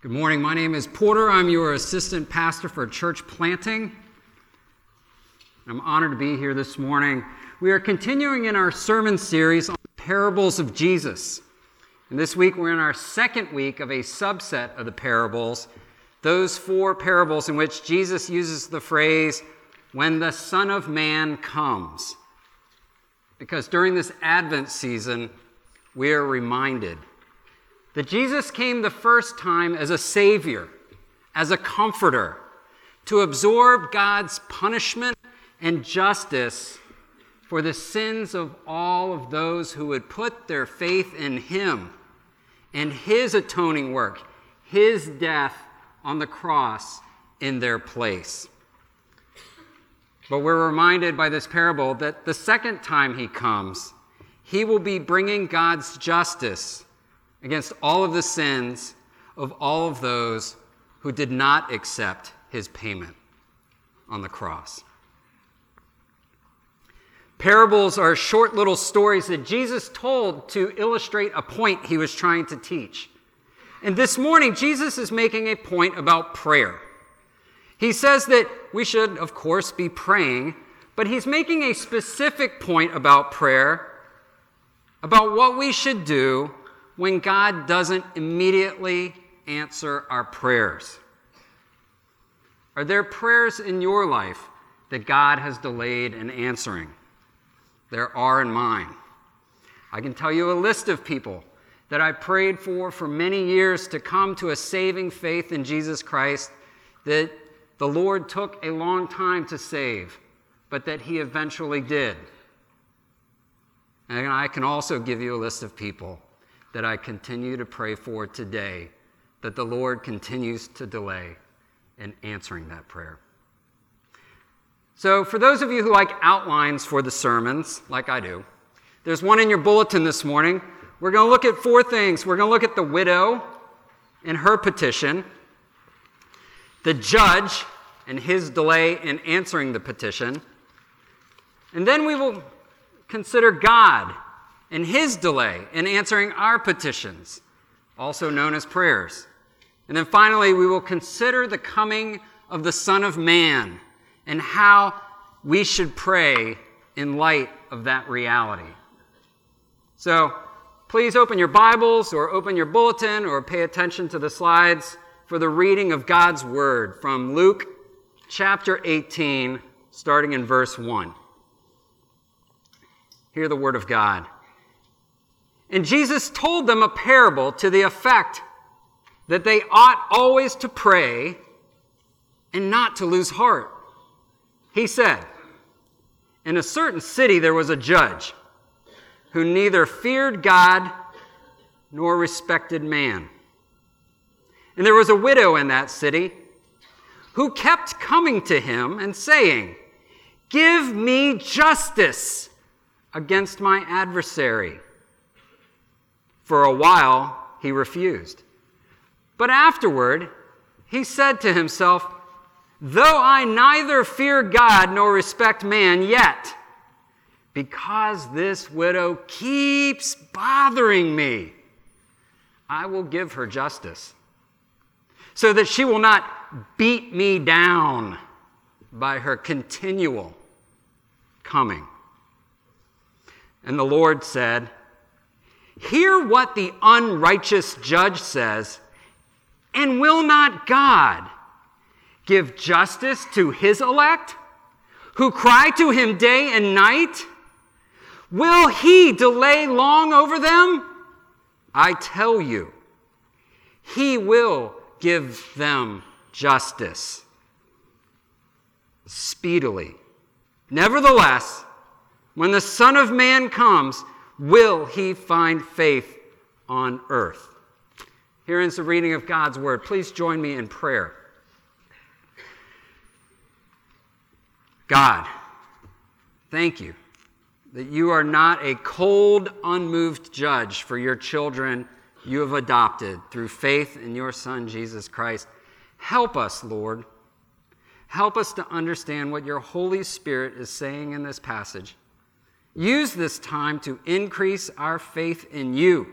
Good morning. My name is Porter. I'm your assistant pastor for church planting. I'm honored to be here this morning. We are continuing in our sermon series on parables of Jesus. And this week we're in our second week of a subset of the parables, those four parables in which Jesus uses the phrase, when the Son of Man comes. Because during this Advent season, we are reminded that Jesus came the first time as a Savior, as a comforter, to absorb God's punishment and justice for the sins of all of those who would put their faith in Him and His atoning work, His death on the cross in their place. But we're reminded by this parable that the second time He comes, He will be bringing God's justice against all of the sins of all of those who did not accept his payment on the cross. Parables are short little stories that Jesus told to illustrate a point he was trying to teach. And this morning, Jesus is making a point about prayer. He says that we should, of course, be praying, but he's making a specific point about prayer, about what we should do when God doesn't immediately answer our prayers? Are there prayers in your life that God has delayed in answering? There are in mine. I can tell you a list of people that I prayed for for many years to come to a saving faith in Jesus Christ that the Lord took a long time to save, but that He eventually did. And I can also give you a list of people that I continue to pray for today, that the Lord continues to delay in answering that prayer. So, for those of you who like outlines for the sermons, like I do, there's one in your bulletin this morning. We're going to look at four things. We're going to look at the widow and her petition, the judge and his delay in answering the petition, and then we will consider God and his delay in answering our petitions, also known as prayers. And then finally, we will consider the coming of the Son of Man and how we should pray in light of that reality. So, please open your Bibles or open your bulletin or pay attention to the slides for the reading of God's Word from Luke chapter 18, starting in verse 1. Hear the Word of God. And Jesus told them a parable to the effect that they ought always to pray and not to lose heart. He said, In a certain city there was a judge who neither feared God nor respected man. And there was a widow in that city who kept coming to him and saying, Give me justice against my adversary. For a while, he refused. But afterward, he said to himself, Though I neither fear God nor respect man, yet, because this widow keeps bothering me, I will give her justice, so that she will not beat me down by her continual coming. And the Lord said, Hear what the unrighteous judge says, and will not God give justice to his elect, who cry to him day and night? Will he delay long over them? I tell you, he will give them justice speedily. Nevertheless, when the Son of Man comes, will he find faith on earth? Here ends the reading of God's word. Please join me in prayer. God, thank you that you are not a cold, unmoved judge for your children you have adopted through faith in your Son, Jesus Christ. Help us, Lord. Help us to understand what your Holy Spirit is saying in this passage. Use this time to increase our faith in you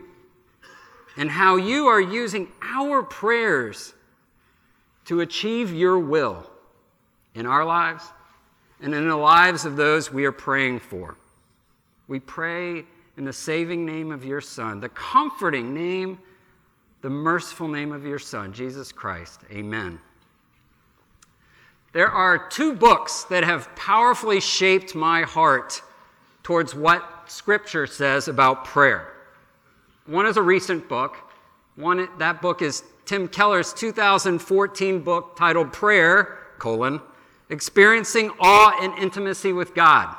and how you are using our prayers to achieve your will in our lives and in the lives of those we are praying for. We pray in the saving name of your Son, the comforting name, the merciful name of your Son, Jesus Christ. Amen. There are two books that have powerfully shaped my heart towards what Scripture says about prayer. One is a recent book. One, that book is Tim Keller's 2014 book titled Prayer, colon, Experiencing Awe and Intimacy with God.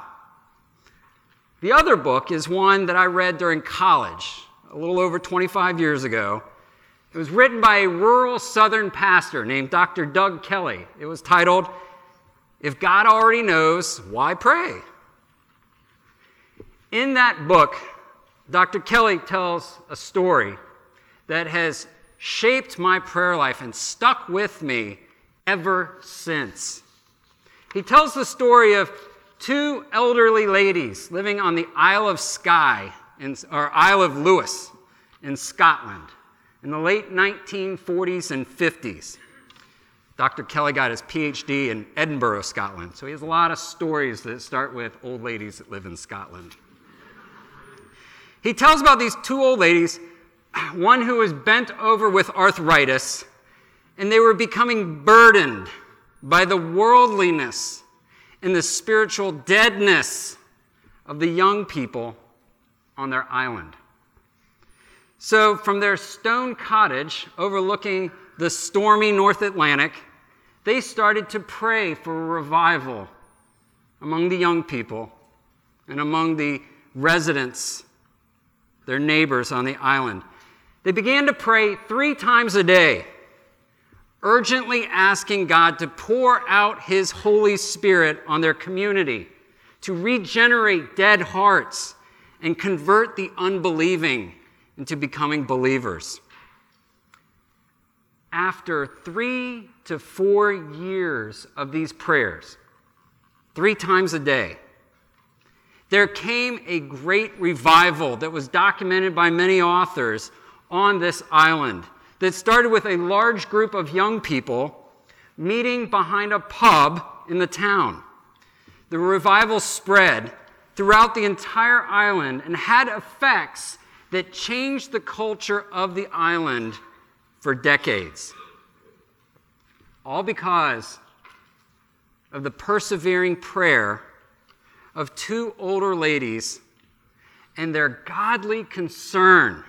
The other book is one that I read during college, a little over 25 years ago. It was written by a rural southern pastor named Dr. Doug Kelly. It was titled, If God Already Knows, Why Pray? In that book, Dr. Kelly tells a story that has shaped my prayer life and stuck with me ever since. He tells the story of two elderly ladies living on the Isle of Skye, in, or Isle of Lewis in Scotland in the late 1940s and 50s. Dr. Kelly got his PhD in Edinburgh, Scotland, so he has a lot of stories that start with old ladies that live in Scotland. He tells about these two old ladies, one who was bent over with arthritis, and they were becoming burdened by the worldliness and the spiritual deadness of the young people on their island. So, from their stone cottage overlooking the stormy North Atlantic, they started to pray for a revival among the young people and among the residents, their neighbors on the island. They began to pray three times a day urgently asking God to pour out His Holy Spirit on their community, to regenerate dead hearts, and convert the unbelieving into becoming believers. After three to four years of these prayers, three times a day, there came a great revival that was documented by many authors on this island that started with a large group of young people meeting behind a pub in the town. The revival spread throughout the entire island and had effects that changed the culture of the island for decades. All because of the persevering prayer of two older ladies and their godly concern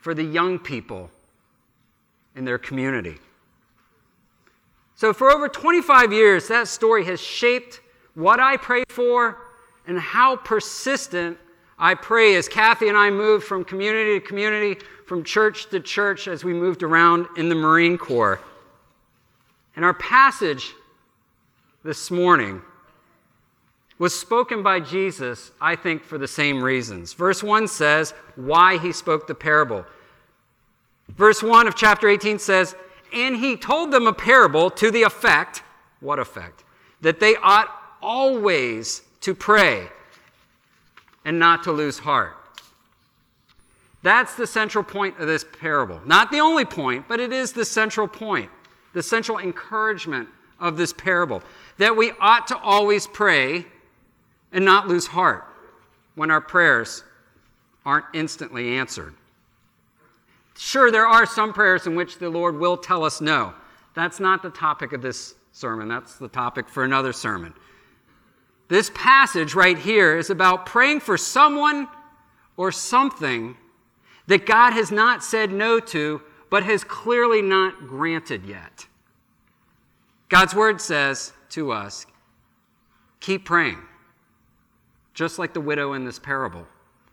for the young people in their community. So, for over 25 years, that story has shaped what I pray for and how persistent I pray as Kathy and I moved from community to community, from church to church as we moved around in the Marine Corps. And our passage this morning was spoken by Jesus, I think, for the same reasons. Verse 1 says why he spoke the parable. Verse 1 of chapter 18 says, And he told them a parable to the effect, what effect? That they ought always to pray and not to lose heart. That's the central point of this parable. Not the only point, but it is the central point, the central encouragement of this parable. That we ought to always pray and not lose heart when our prayers aren't instantly answered. Sure, there are some prayers in which the Lord will tell us no. That's not the topic of this sermon. That's the topic for another sermon. This passage right here is about praying for someone or something that God has not said no to, but has clearly not granted yet. God's word says to us keep praying, just like the widow in this parable.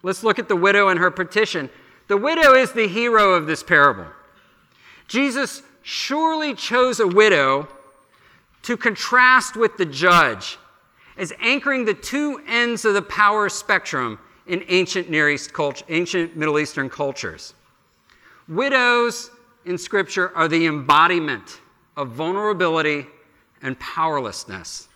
Let's look at the widow and her petition. The widow is the hero of this parable. Jesus surely chose a widow to contrast with the judge as anchoring the two ends of the power spectrum in ancient Near East culture, ancient Middle Eastern cultures. Widows in Scripture are the embodiment of vulnerability and powerlessness.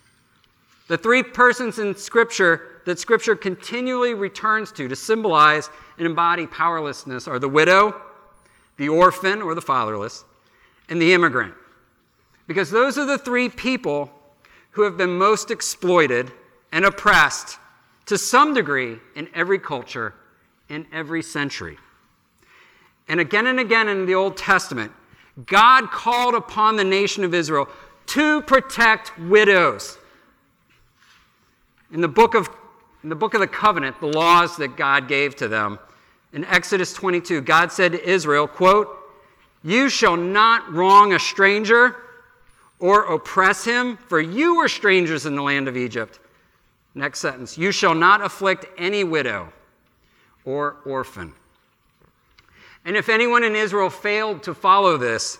The three persons in Scripture that Scripture continually returns to to symbolize and embody powerlessness are the widow, the orphan or the fatherless, and the immigrant. Because those are the three people who have been most exploited and oppressed to some degree in every culture, in every century. And again and again in the Old Testament, God called upon the nation of Israel to protect widows. In the book of, in the, book of the covenant, the laws that God gave to them, in Exodus 22, God said to Israel, quote, You shall not wrong a stranger or oppress him, for you were strangers in the land of Egypt. Next sentence, You shall not afflict any widow or orphan. And if anyone in Israel failed to follow this,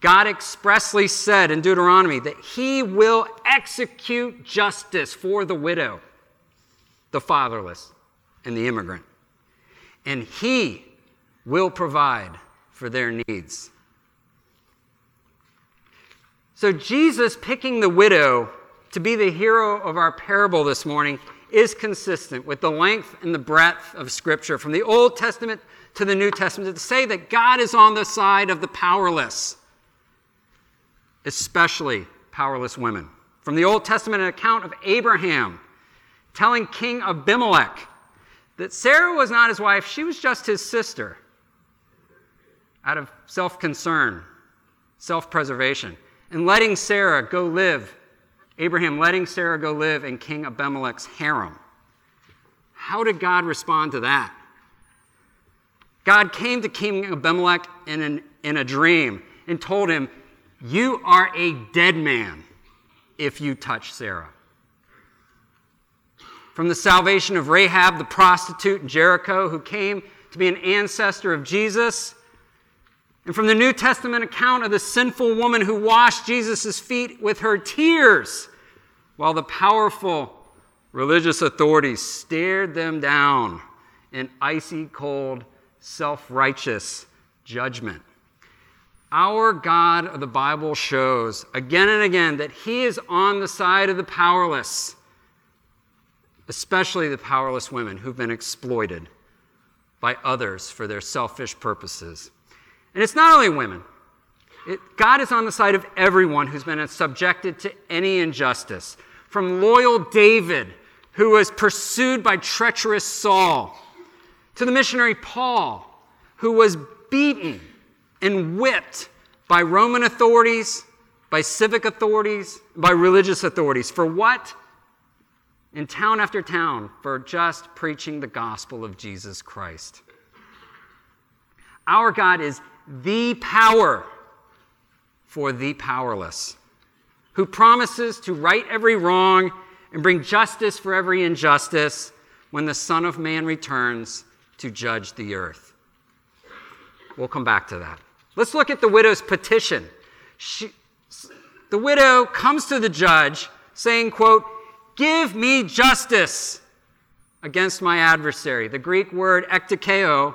God expressly said in Deuteronomy that he will execute justice for the widow, the fatherless, and the immigrant. And he will provide for their needs. So, Jesus picking the widow to be the hero of our parable this morning is consistent with the length and the breadth of Scripture, from the Old Testament to the New Testament, to say that God is on the side of the powerless especially powerless women. From the Old Testament, an account of Abraham telling King Abimelech that Sarah was not his wife, she was just his sister out of self concern, self preservation, and letting Sarah go live, Abraham letting Sarah go live in King Abimelech's harem. How did God respond to that? God came to King Abimelech in, an, in a dream and told him, you are a dead man if you touch Sarah. From the salvation of Rahab, the prostitute in Jericho, who came to be an ancestor of Jesus, and from the New Testament account of the sinful woman who washed Jesus' feet with her tears, while the powerful religious authorities stared them down in icy cold, self righteous judgment. Our God of the Bible shows again and again that He is on the side of the powerless, especially the powerless women who've been exploited by others for their selfish purposes. And it's not only women, it, God is on the side of everyone who's been subjected to any injustice, from loyal David, who was pursued by treacherous Saul, to the missionary Paul, who was beaten and whipped by Roman authorities, by civic authorities, by religious authorities. For what? In town after town, for just preaching the gospel of Jesus Christ. Our God is the power for the powerless, who promises to right every wrong and bring justice for every injustice when the Son of Man returns to judge the earth. We'll come back to that. Let's look at the widow's petition. She, the widow comes to the judge saying, quote, Give me justice against my adversary. The Greek word ekdikeo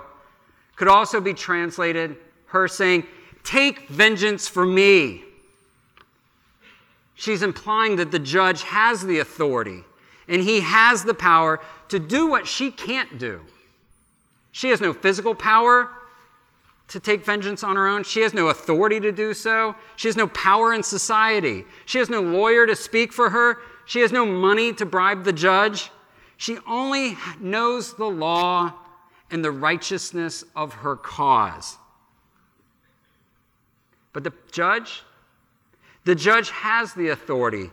could also be translated her saying, Take vengeance for me. She's implying that the judge has the authority and he has the power to do what she can't do. She has no physical power, to take vengeance on her own. She has no authority to do so. She has no power in society. She has no lawyer to speak for her. She has no money to bribe the judge. She only knows the law and the righteousness of her cause. But the judge, the judge has the authority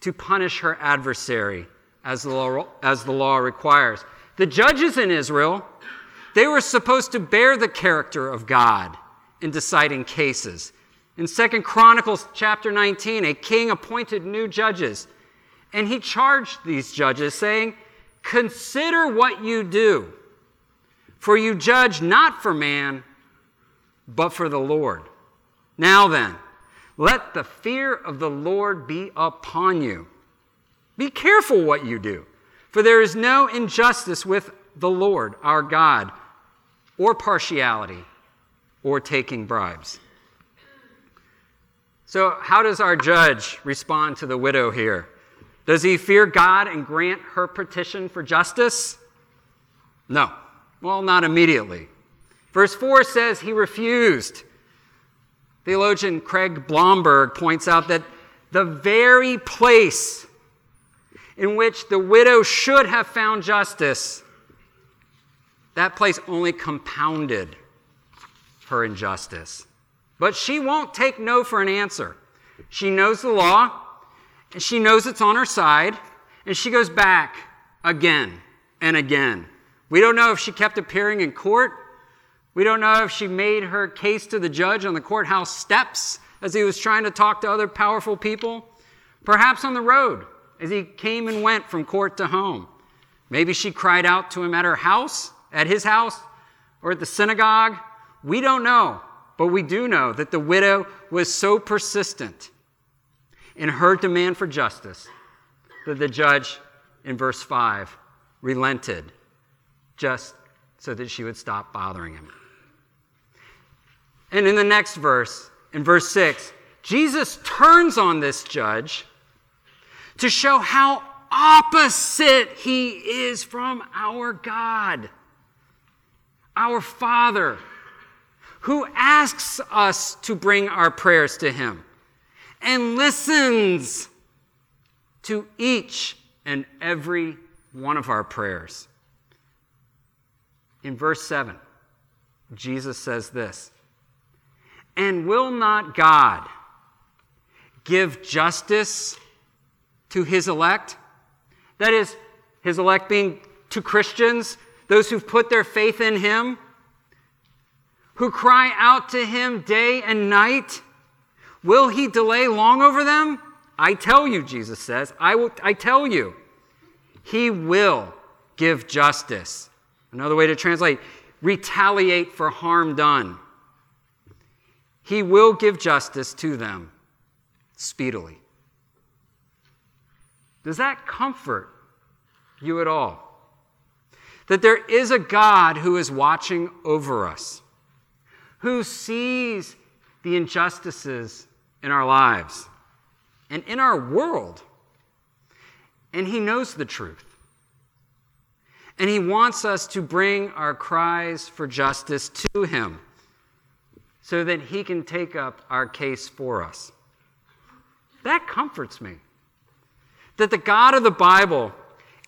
to punish her adversary as the law, as the law requires. The judges in Israel they were supposed to bear the character of God in deciding cases. In 2 Chronicles chapter 19, a king appointed new judges, and he charged these judges, saying, Consider what you do, for you judge not for man, but for the Lord. Now then, let the fear of the Lord be upon you. Be careful what you do, for there is no injustice with the Lord our God or partiality or taking bribes. So, how does our judge respond to the widow here? Does he fear God and grant her petition for justice? No. Well, not immediately. Verse 4 says he refused. Theologian Craig Blomberg points out that the very place in which the widow should have found justice, that place only compounded her injustice. But she won't take no for an answer. She knows the law, and she knows it's on her side, and she goes back again and again. We don't know if she kept appearing in court. We don't know if she made her case to the judge on the courthouse steps as he was trying to talk to other powerful people. Perhaps on the road as he came and went from court to home. Maybe she cried out to him at her house, at his house, or at the synagogue. We don't know, but we do know that the widow was so persistent in her demand for justice that the judge in verse 5 relented just so that she would stop bothering him. And in the next verse, in verse 6, Jesus turns on this judge to show how opposite he is from our God, our Father, who asks us to bring our prayers to him and listens to each and every one of our prayers. In verse 7, Jesus says this And will not God give justice to his elect? That is, his elect being to Christians, those who've put their faith in him, who cry out to him day and night. Will he delay long over them? I tell you, Jesus says, I, will, I tell you, he will give justice. Another way to translate, retaliate for harm done. He will give justice to them speedily. Does that comfort you at all? That there is a God who is watching over us, who sees the injustices in our lives and in our world, and He knows the truth. And He wants us to bring our cries for justice to Him so that He can take up our case for us. That comforts me that the God of the Bible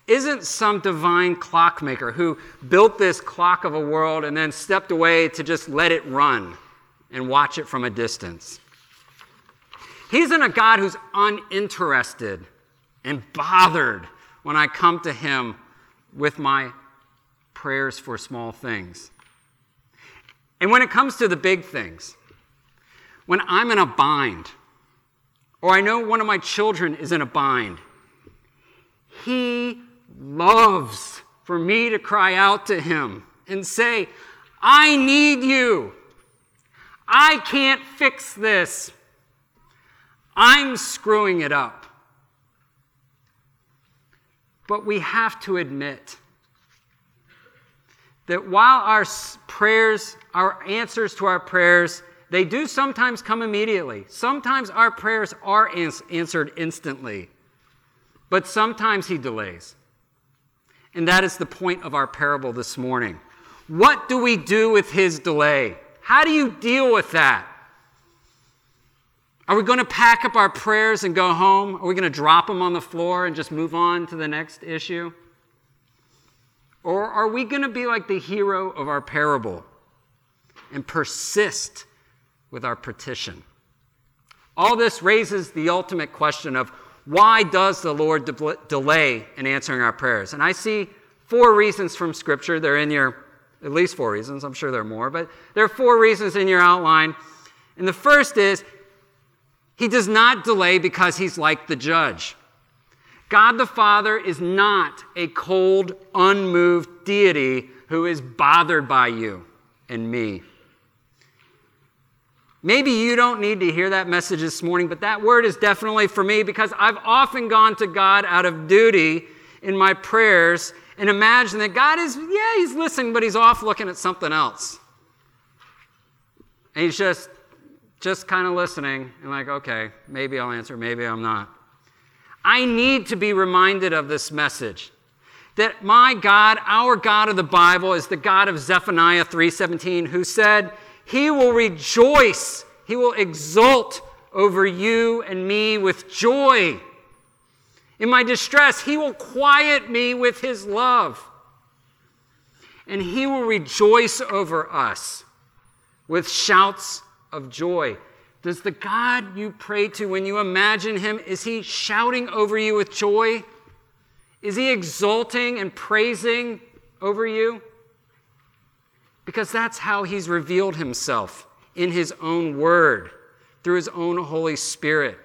isn't some divine clockmaker who built this clock of a world and then stepped away to just let it run and watch it from a distance. He isn't a God who's uninterested and bothered when I come to Him with my prayers for small things. And when it comes to the big things, when I'm in a bind, or I know one of my children is in a bind, he loves for me to cry out to him and say, I need you. I can't fix this. I'm screwing it up. But we have to admit that while our prayers, our answers to our prayers, they do sometimes come immediately. Sometimes our prayers are ans- answered instantly. But sometimes he delays. And that is the point of our parable this morning. What do we do with his delay? How do you deal with that? Are we going to pack up our prayers and go home? Are we going to drop them on the floor and just move on to the next issue? Or are we going to be like the hero of our parable and persist with our petition? All this raises the ultimate question of why does the Lord de- delay in answering our prayers? And I see four reasons from Scripture. They're in your, at least four reasons. I'm sure there are more, but there are four reasons in your outline. And the first is, he does not delay because he's like the judge. God the Father is not a cold, unmoved deity who is bothered by you and me. Maybe you don't need to hear that message this morning, but that word is definitely for me because I've often gone to God out of duty in my prayers and imagine that God is, yeah, he's listening, but he's off looking at something else. And he's just, just kind of listening and like, okay, maybe I'll answer, maybe I'm not. I need to be reminded of this message. that my God, our God of the Bible, is the God of Zephaniah 3:17, who said, He will rejoice, He will exult over you and me with joy. In my distress, He will quiet me with His love. And He will rejoice over us with shouts of joy. Does the God you pray to, when you imagine Him, is He shouting over you with joy? Is he exulting and praising over you? Because that's how he's revealed himself in his own word, through his own Holy Spirit.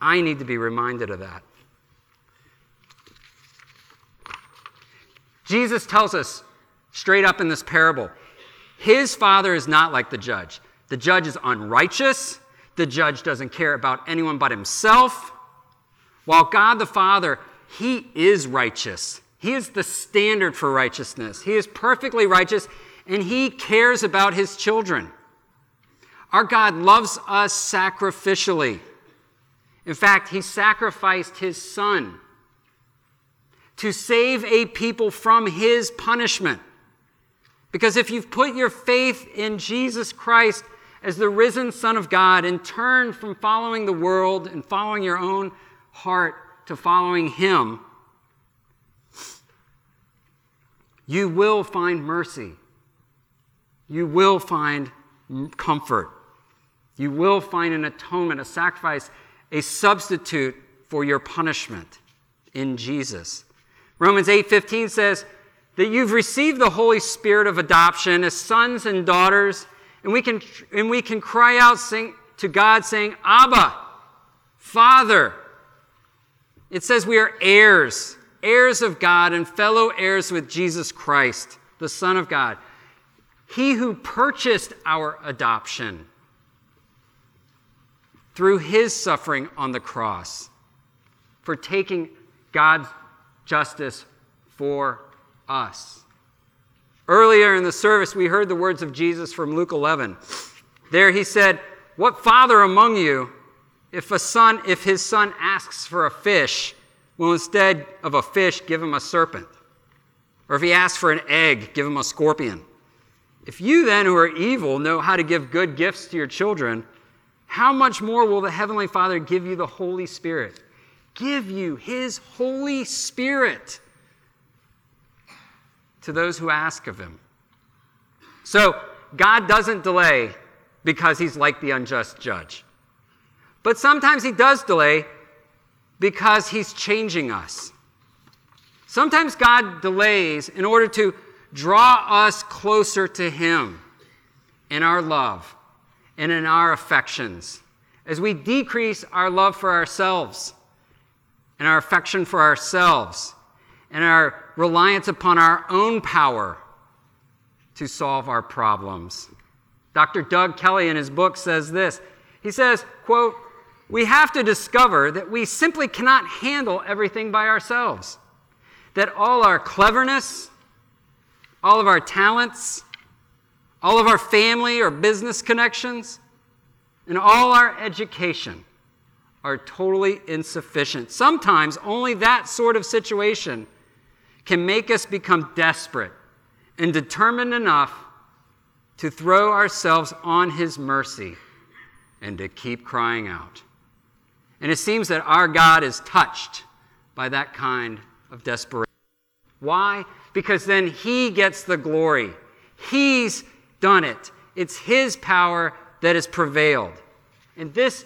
I need to be reminded of that. Jesus tells us straight up in this parable his father is not like the judge. The judge is unrighteous, the judge doesn't care about anyone but himself. While God the Father, He is righteous. He is the standard for righteousness. He is perfectly righteous and He cares about His children. Our God loves us sacrificially. In fact, He sacrificed His Son to save a people from His punishment. Because if you've put your faith in Jesus Christ as the risen Son of God and turned from following the world and following your own heart to following Him, you will find mercy. You will find comfort. You will find an atonement, a sacrifice, a substitute for your punishment in Jesus. Romans 8:15 says that you've received the Holy Spirit of adoption as sons and daughters, and we can and we can cry out sing, to God saying, "Abba, Father." It says we are heirs, heirs of God and fellow heirs with Jesus Christ, the Son of God. He who purchased our adoption through his suffering on the cross for taking God's justice for us. Earlier in the service, we heard the words of Jesus from Luke 11. There he said, What father among you if a son, if his son asks for a fish, will instead of a fish give him a serpent? Or if he asks for an egg, give him a scorpion? If you then, who are evil, know how to give good gifts to your children, how much more will the Heavenly Father give you the Holy Spirit? Give you His Holy Spirit to those who ask of Him. So, God doesn't delay because He's like the unjust judge. But sometimes He does delay because He's changing us. Sometimes God delays in order to draw us closer to Him in our love and in our affections as we decrease our love for ourselves and our affection for ourselves and our reliance upon our own power to solve our problems. Dr. Doug Kelly in his book says this. He says, quote, we have to discover that we simply cannot handle everything by ourselves. That all our cleverness, all of our talents, all of our family or business connections, and all our education are totally insufficient. Sometimes only that sort of situation can make us become desperate and determined enough to throw ourselves on His mercy and to keep crying out. And it seems that our God is touched by that kind of desperation. Why? Because then He gets the glory. He's done it. It's His power that has prevailed. And this,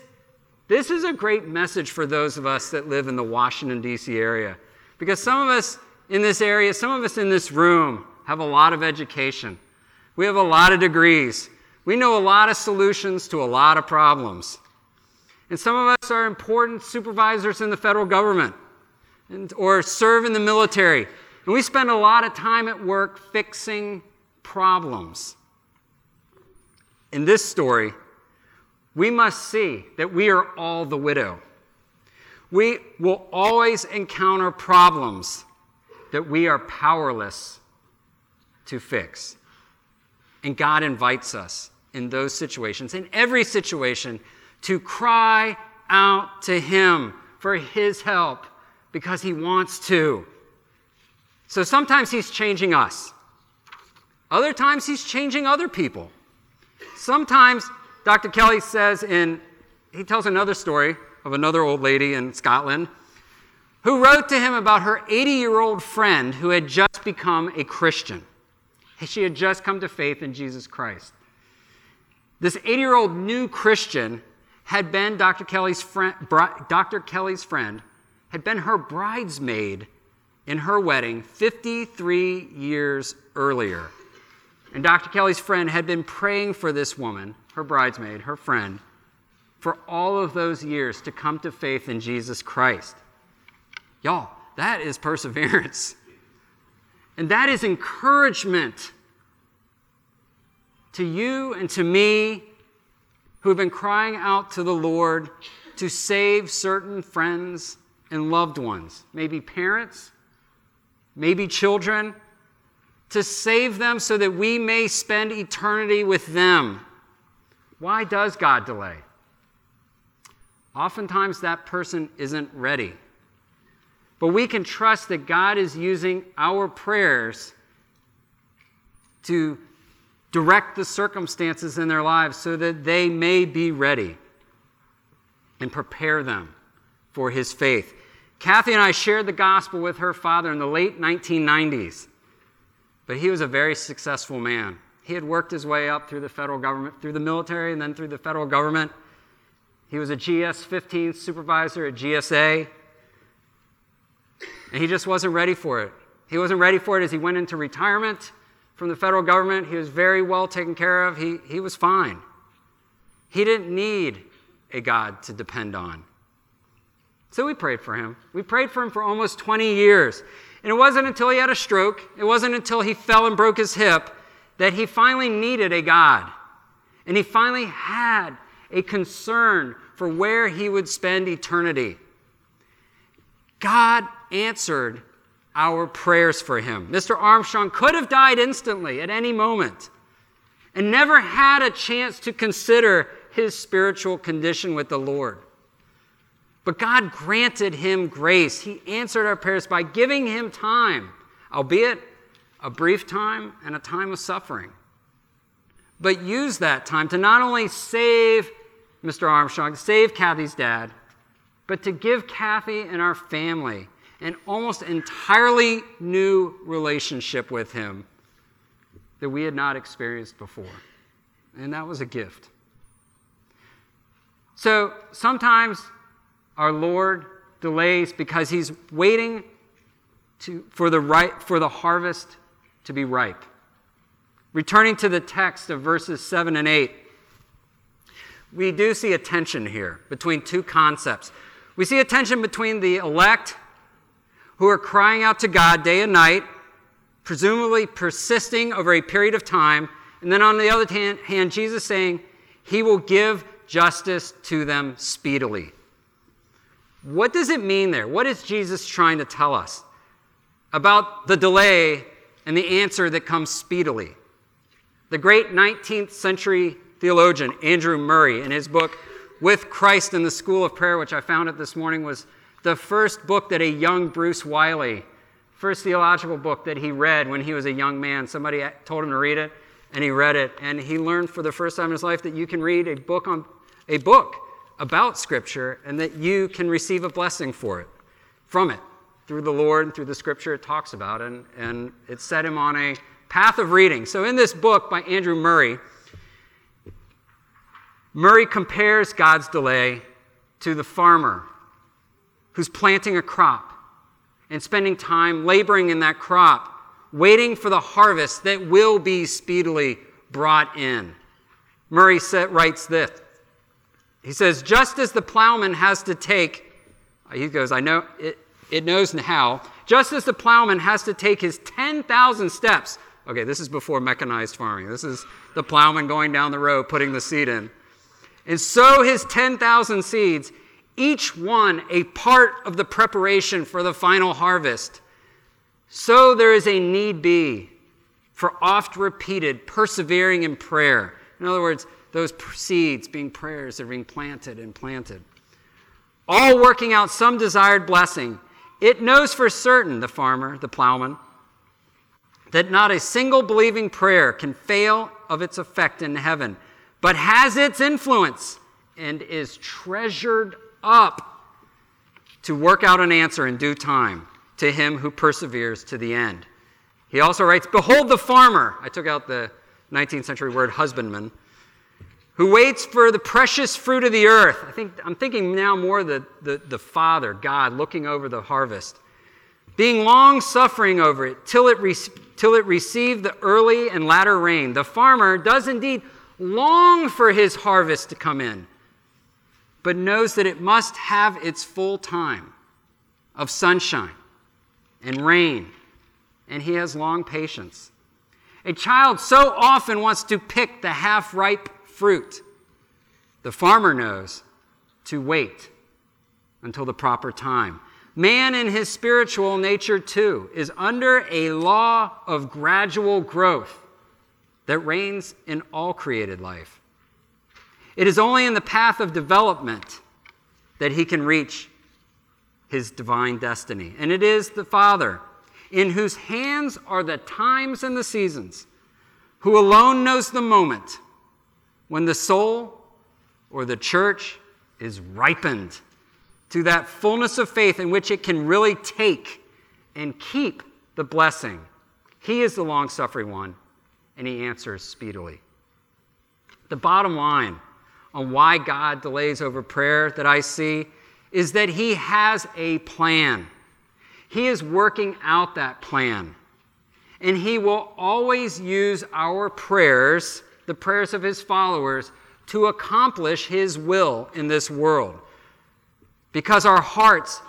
this is a great message for those of us that live in the Washington, D.C. area. Because some of us in this area, some of us in this room, have a lot of education. We have a lot of degrees. We know a lot of solutions to a lot of problems. And some of us are important supervisors in the federal government and, or serve in the military. And we spend a lot of time at work fixing problems. In this story, we must see that we are all the widow. We will always encounter problems that we are powerless to fix. And God invites us in those situations, in every situation, to cry out to Him for His help because He wants to. So sometimes he's changing us. Other times he's changing other people. Sometimes Dr. Kelly says in, he tells another story of another old lady in Scotland who wrote to him about her 80 year old friend who had just become a Christian. She had just come to faith in Jesus Christ. This 80 year old new Christian had been Dr. Kelly's friend, Dr. Kelly's friend, had been her bridesmaid in her wedding 53 years earlier. And Dr. Kelly's friend had been praying for this woman, her bridesmaid, her friend, for all of those years to come to faith in Jesus Christ. Y'all, that is perseverance. And that is encouragement to you and to me who have been crying out to the Lord to save certain friends and loved ones, maybe parents, maybe children, to save them so that we may spend eternity with them. Why does God delay? Oftentimes that person isn't ready. But we can trust that God is using our prayers to direct the circumstances in their lives so that they may be ready and prepare them for his faith. Kathy and I shared the gospel with her father in the late 1990s, but he was a very successful man. He had worked his way up through the federal government, through the military, and then through the federal government. He was a GS 15 supervisor at GSA, and he just wasn't ready for it. He wasn't ready for it as he went into retirement from the federal government. He was very well taken care of. He, he was fine. He didn't need a God to depend on. So we prayed for him. We prayed for him for almost 20 years. And it wasn't until he had a stroke, it wasn't until he fell and broke his hip that he finally needed a God. And he finally had a concern for where he would spend eternity. God answered our prayers for him. Mr. Armstrong could have died instantly at any moment and never had a chance to consider his spiritual condition with the Lord. But God granted him grace. He answered our prayers by giving him time, albeit a brief time and a time of suffering. But use that time to not only save Mr. Armstrong, save Kathy's dad, but to give Kathy and our family an almost entirely new relationship with Him that we had not experienced before. And that was a gift. So sometimes our Lord delays because He's waiting to, for, the for the harvest to be ripe. Returning to the text of verses 7 and 8, we do see a tension here between two concepts. We see a tension between the elect who are crying out to God day and night, presumably persisting over a period of time. And then on the other hand, Jesus saying, He will give justice to them speedily. What does it mean there? What is Jesus trying to tell us about the delay and the answer that comes speedily? The great 19th century theologian Andrew Murray, in his book, With Christ in the School of Prayer, which I found it this morning, was the first book that a young Bruce Wiley, first theological book that he read when he was a young man. Somebody told him to read it, and he read it, and he learned for the first time in his life that you can read a book on a book about Scripture, and that you can receive a blessing for it, from it, through the Lord and through the Scripture it talks about, and, and it set him on a path of reading. So in this book by Andrew Murray, Murray compares God's delay to the farmer who's planting a crop and spending time laboring in that crop, waiting for the harvest that will be speedily brought in. Murray writes this. He says, just as the plowman has to take, he goes, I know, it, it knows how, just as the plowman has to take his 10,000 steps. Okay, this is before mechanized farming. This is the plowman going down the row, putting the seed in. And sow his 10,000 seeds, each one a part of the preparation for the final harvest. So there is a need be for oft repeated persevering in prayer. In other words, those seeds being prayers that are being planted and planted. All working out some desired blessing. It knows for certain, the farmer, the plowman, that not a single believing prayer can fail of its effect in heaven, but has its influence and is treasured up to work out an answer in due time to him who perseveres to the end. He also writes, Behold the farmer. I took out the 19th century word husbandman, who waits for the precious fruit of the earth. I think, I'm thinking now more the, the, the Father, God, looking over the harvest, being long suffering over it till it, re- till it receive the early and latter rain. The farmer does indeed long for his harvest to come in, but knows that it must have its full time of sunshine and rain and he has long patience. A child so often wants to pick the half ripe fruit. The farmer knows to wait until the proper time. Man, in his spiritual nature, too, is under a law of gradual growth that reigns in all created life. It is only in the path of development that he can reach his divine destiny. And it is the Father in whose hands are the times and the seasons, who alone knows the moment when the soul or the church is ripened to that fullness of faith in which it can really take and keep the blessing. He is the long suffering one, and he answers speedily. The bottom line on why God delays over prayer that I see is that he has a plan. He is working out that plan. And He will always use our prayers, the prayers of His followers, to accomplish His will in this world. Because our hearts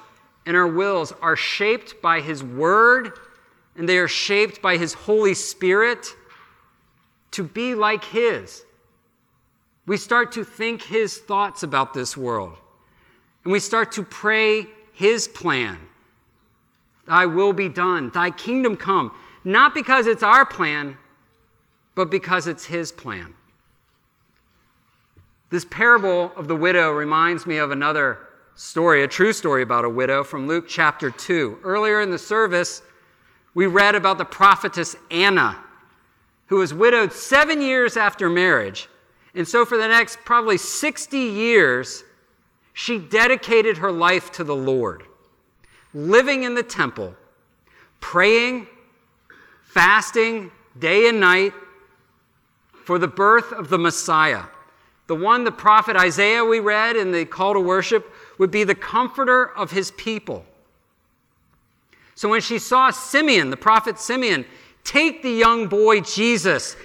and our wills are shaped by His Word and they are shaped by His Holy Spirit to be like His. We start to think His thoughts about this world. And we start to pray His plan. Thy will be done, thy kingdom come. Not because it's our plan, but because it's his plan. This parable of the widow reminds me of another story, a true story about a widow from Luke chapter 2. Earlier in the service, we read about the prophetess Anna, who was widowed seven years after marriage. And so, for the next probably 60 years, she dedicated her life to the Lord living in the temple, praying, fasting day and night for the birth of the Messiah. The one the prophet Isaiah we read in the call to worship would be the comforter of his people. So when she saw Simeon, the prophet Simeon, take the young boy Jesus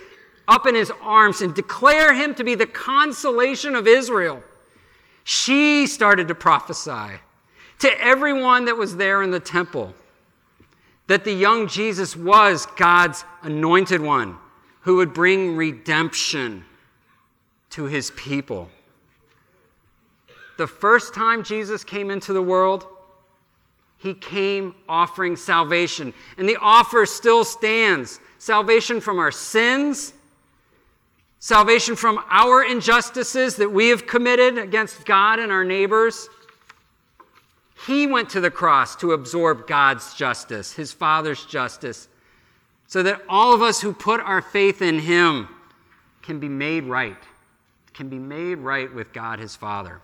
up in his arms and declare him to be the consolation of Israel, she started to prophesy to everyone that was there in the temple that the young Jesus was God's anointed one who would bring redemption to his people. The first time Jesus came into the world, he came offering salvation. And the offer still stands salvation from our sins, salvation from our injustices that we have committed against God and our neighbors he went to the cross to absorb God's justice, his Father's justice, so that all of us who put our faith in him can be made right, can be made right with God, his Father.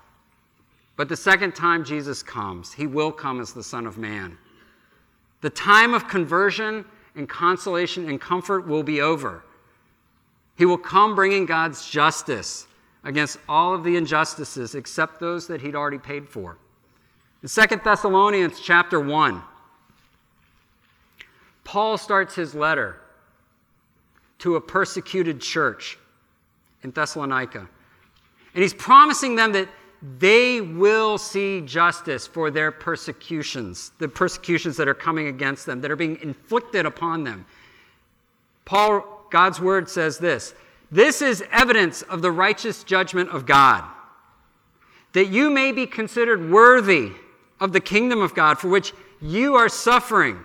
But the second time Jesus comes, he will come as the Son of Man. The time of conversion and consolation and comfort will be over. He will come bringing God's justice against all of the injustices except those that he'd already paid for. In 2 Thessalonians chapter 1, Paul starts his letter to a persecuted church in Thessalonica. And he's promising them that they will see justice for their persecutions, the persecutions that are coming against them, that are being inflicted upon them. Paul, God's word says this this is evidence of the righteous judgment of God, that you may be considered worthy of the kingdom of God for which you are suffering.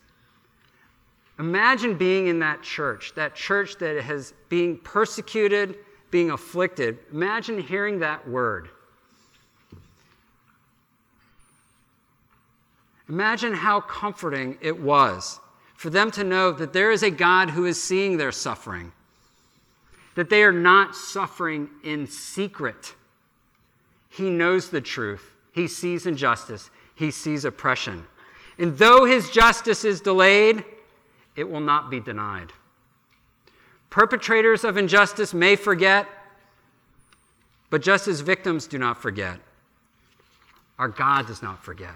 Imagine being in that church, that church that has being persecuted, being afflicted. Imagine hearing that word. Imagine how comforting it was for them to know that there is a God who is seeing their suffering, that they are not suffering in secret. He knows the truth, He sees injustice, He sees oppression. And though His justice is delayed, it will not be denied. Perpetrators of injustice may forget, but just as victims do not forget, our God does not forget.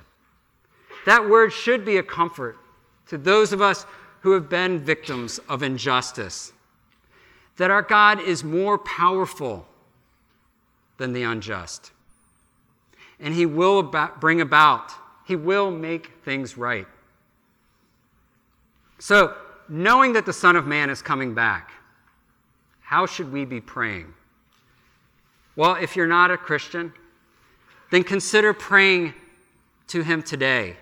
That word should be a comfort to those of us who have been victims of injustice. That our God is more powerful than the unjust. And He will bring about, He will make things right. So, knowing that the Son of Man is coming back, how should we be praying? Well, if you're not a Christian, then consider praying to Him today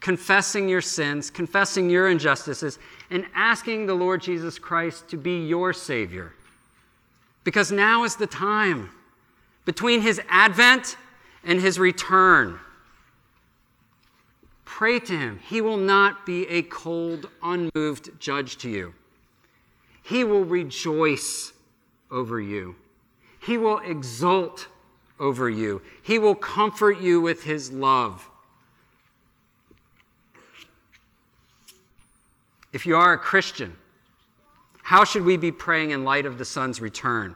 confessing your sins, confessing your injustices, and asking the Lord Jesus Christ to be your Savior. Because now is the time between His advent and His return. Pray to Him. He will not be a cold, unmoved judge to you. He will rejoice over you. He will exult over you. He will comfort you with His love. If you are a Christian, how should we be praying in light of the Son's return?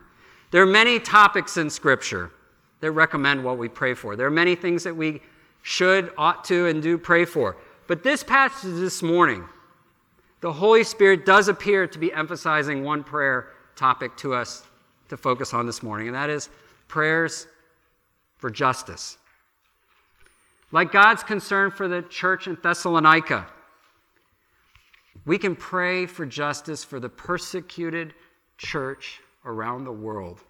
There are many topics in Scripture that recommend what we pray for. There are many things that we should, ought to, and do pray for. But this passage this morning, the Holy Spirit does appear to be emphasizing one prayer topic to us to focus on this morning, and that is prayers for justice. Like God's concern for the church in Thessalonica, we can pray for justice for the persecuted church around the world.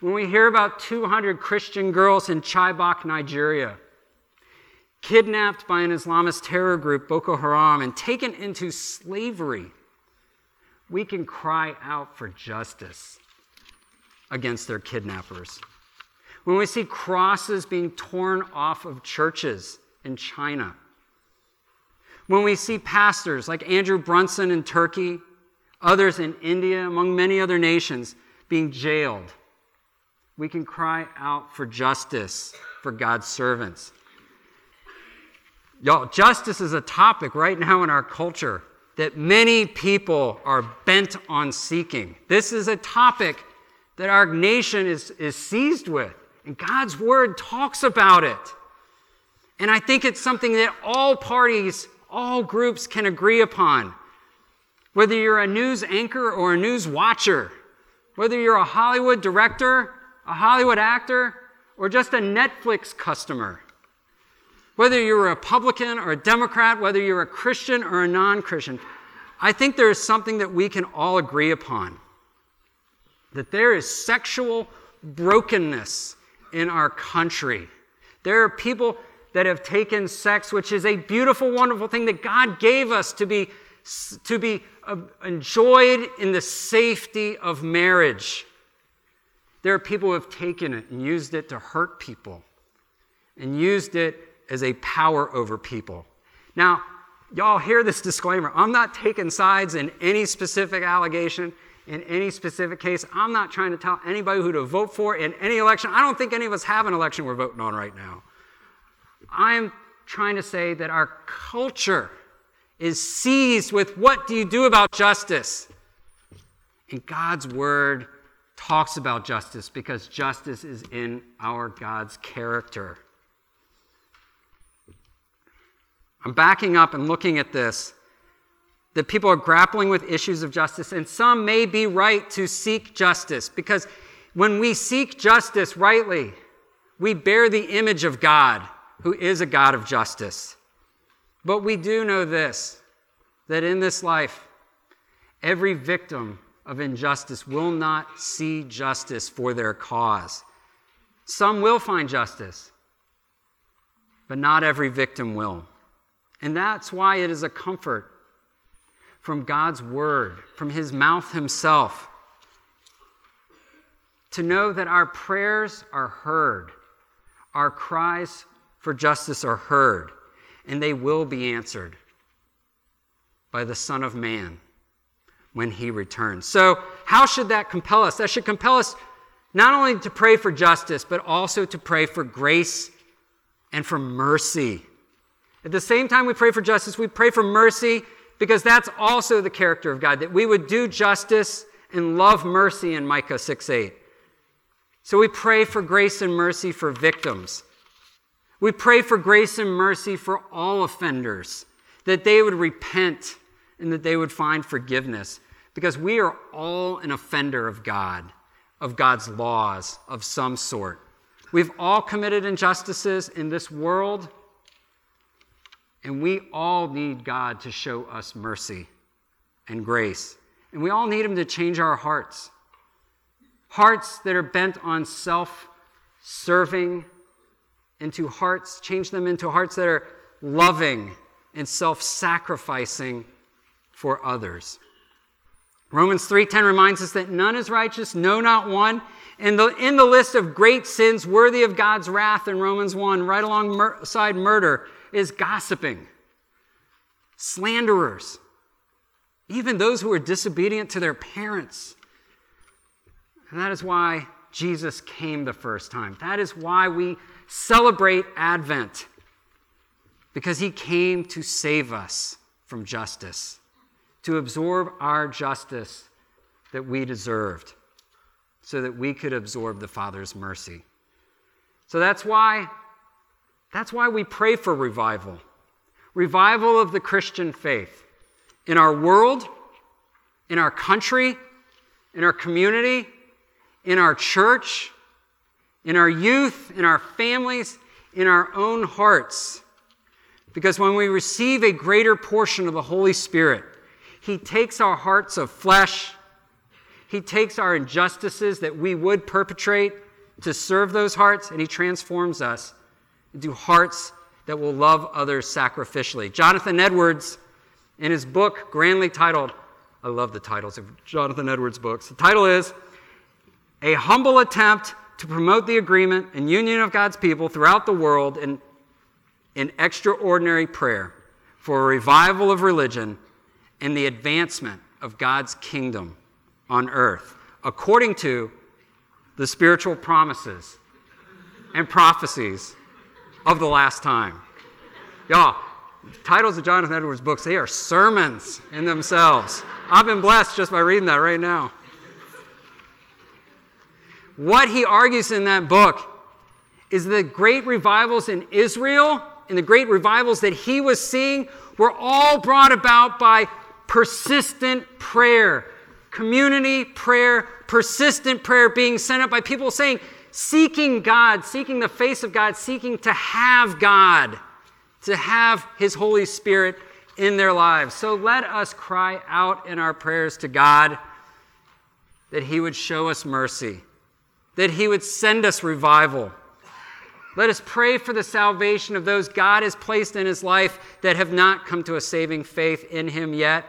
When we hear about 200 Christian girls in Chibok, Nigeria, kidnapped by an Islamist terror group, Boko Haram, and taken into slavery, we can cry out for justice against their kidnappers. When we see crosses being torn off of churches in China, when we see pastors like Andrew Brunson in Turkey, others in India, among many other nations, being jailed, we can cry out for justice for God's servants. Y'all, justice is a topic right now in our culture that many people are bent on seeking. This is a topic that our nation is, is seized with, and God's word talks about it. And I think it's something that all parties all groups can agree upon. Whether you're a news anchor or a news watcher, whether you're a Hollywood director, a Hollywood actor, or just a Netflix customer, whether you're a Republican or a Democrat, whether you're a Christian or a non Christian, I think there is something that we can all agree upon that there is sexual brokenness in our country. There are people that have taken sex, which is a beautiful, wonderful thing that God gave us to be, to be uh, enjoyed in the safety of marriage. There are people who have taken it and used it to hurt people and used it as a power over people. Now, y'all hear this disclaimer. I'm not taking sides in any specific allegation, in any specific case. I'm not trying to tell anybody who to vote for in any election. I don't think any of us have an election we're voting on right now. I'm trying to say that our culture is seized with what do you do about justice? And God's word talks about justice because justice is in our God's character. I'm backing up and looking at this that people are grappling with issues of justice, and some may be right to seek justice because when we seek justice rightly, we bear the image of God who is a God of justice. But we do know this that in this life, Every victim of injustice will not see justice for their cause. Some will find justice, but not every victim will. And that's why it is a comfort from God's word, from his mouth himself, to know that our prayers are heard, our cries for justice are heard, and they will be answered by the Son of Man when he returns. So, how should that compel us? That should compel us not only to pray for justice, but also to pray for grace and for mercy. At the same time we pray for justice, we pray for mercy because that's also the character of God, that we would do justice and love mercy in Micah 6 8. So we pray for grace and mercy for victims. We pray for grace and mercy for all offenders, that they would repent and that they would find forgiveness because we are all an offender of God, of God's laws of some sort. We've all committed injustices in this world, and we all need God to show us mercy and grace. And we all need Him to change our hearts hearts that are bent on self serving, into hearts, change them into hearts that are loving and self sacrificing for others. Romans 3:10 reminds us that none is righteous, no not one. And the, in the list of great sins worthy of God's wrath in Romans 1, right alongside murder, is gossiping, slanderers, even those who are disobedient to their parents. And that is why Jesus came the first time. That is why we celebrate Advent, because he came to save us from justice to absorb our justice that we deserved so that we could absorb the Father's mercy. So that's why that's why we pray for revival. Revival of the Christian faith in our world, in our country, in our community, in our church, in our youth, in our families, in our own hearts. Because when we receive a greater portion of the Holy Spirit, he takes our hearts of flesh, He takes our injustices that we would perpetrate to serve those hearts, and He transforms us into hearts that will love others sacrificially. Jonathan Edwards, in his book, grandly titled, I love the titles of Jonathan Edwards' books. The title is A Humble Attempt to Promote the Agreement and Union of God's People Throughout the World in, in Extraordinary Prayer for a Revival of Religion and the advancement of God's kingdom on earth, according to the spiritual promises and prophecies of the last time. Y'all, titles of Jonathan Edwards' books, they are sermons in themselves. I've been blessed just by reading that right now. What he argues in that book is the great revivals in Israel and the great revivals that he was seeing were all brought about by persistent prayer, community prayer, persistent prayer being sent up by people saying, seeking God, seeking the face of God, seeking to have God, to have His Holy Spirit in their lives. So let us cry out in our prayers to God that He would show us mercy, that He would send us revival. Let us pray for the salvation of those God has placed in His life that have not come to a saving faith in Him yet.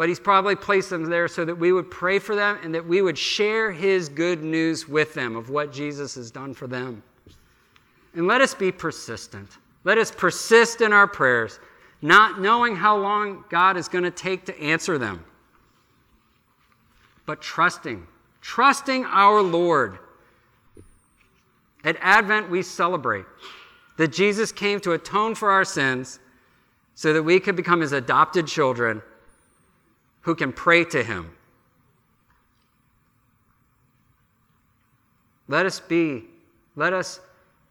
But He's probably placed them there so that we would pray for them and that we would share His good news with them of what Jesus has done for them. And let us be persistent. Let us persist in our prayers, not knowing how long God is going to take to answer them, but trusting, trusting our Lord. At Advent, we celebrate that Jesus came to atone for our sins so that we could become his adopted children who can pray to him. Let us be, let us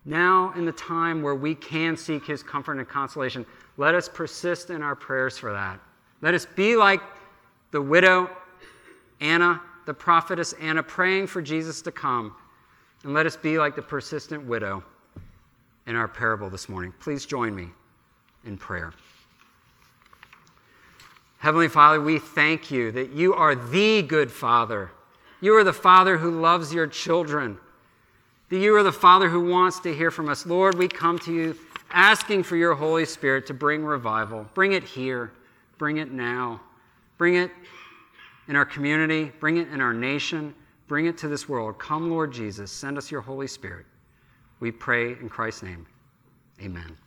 now in the time where we can seek his comfort and consolation, let us persist in our prayers for that. Let us be like the widow Anna, the prophetess Anna, praying for Jesus to come. And let us be like the persistent widow in our parable this morning. Please join me in prayer. Heavenly Father, we thank you that you are the good Father. You are the Father who loves your children. That you are the Father who wants to hear from us. Lord, we come to you asking for your Holy Spirit to bring revival. Bring it here. Bring it now. Bring it in our community. Bring it in our nation. Bring it to this world. Come, Lord Jesus. Send us your Holy Spirit. We pray in Christ's name. Amen.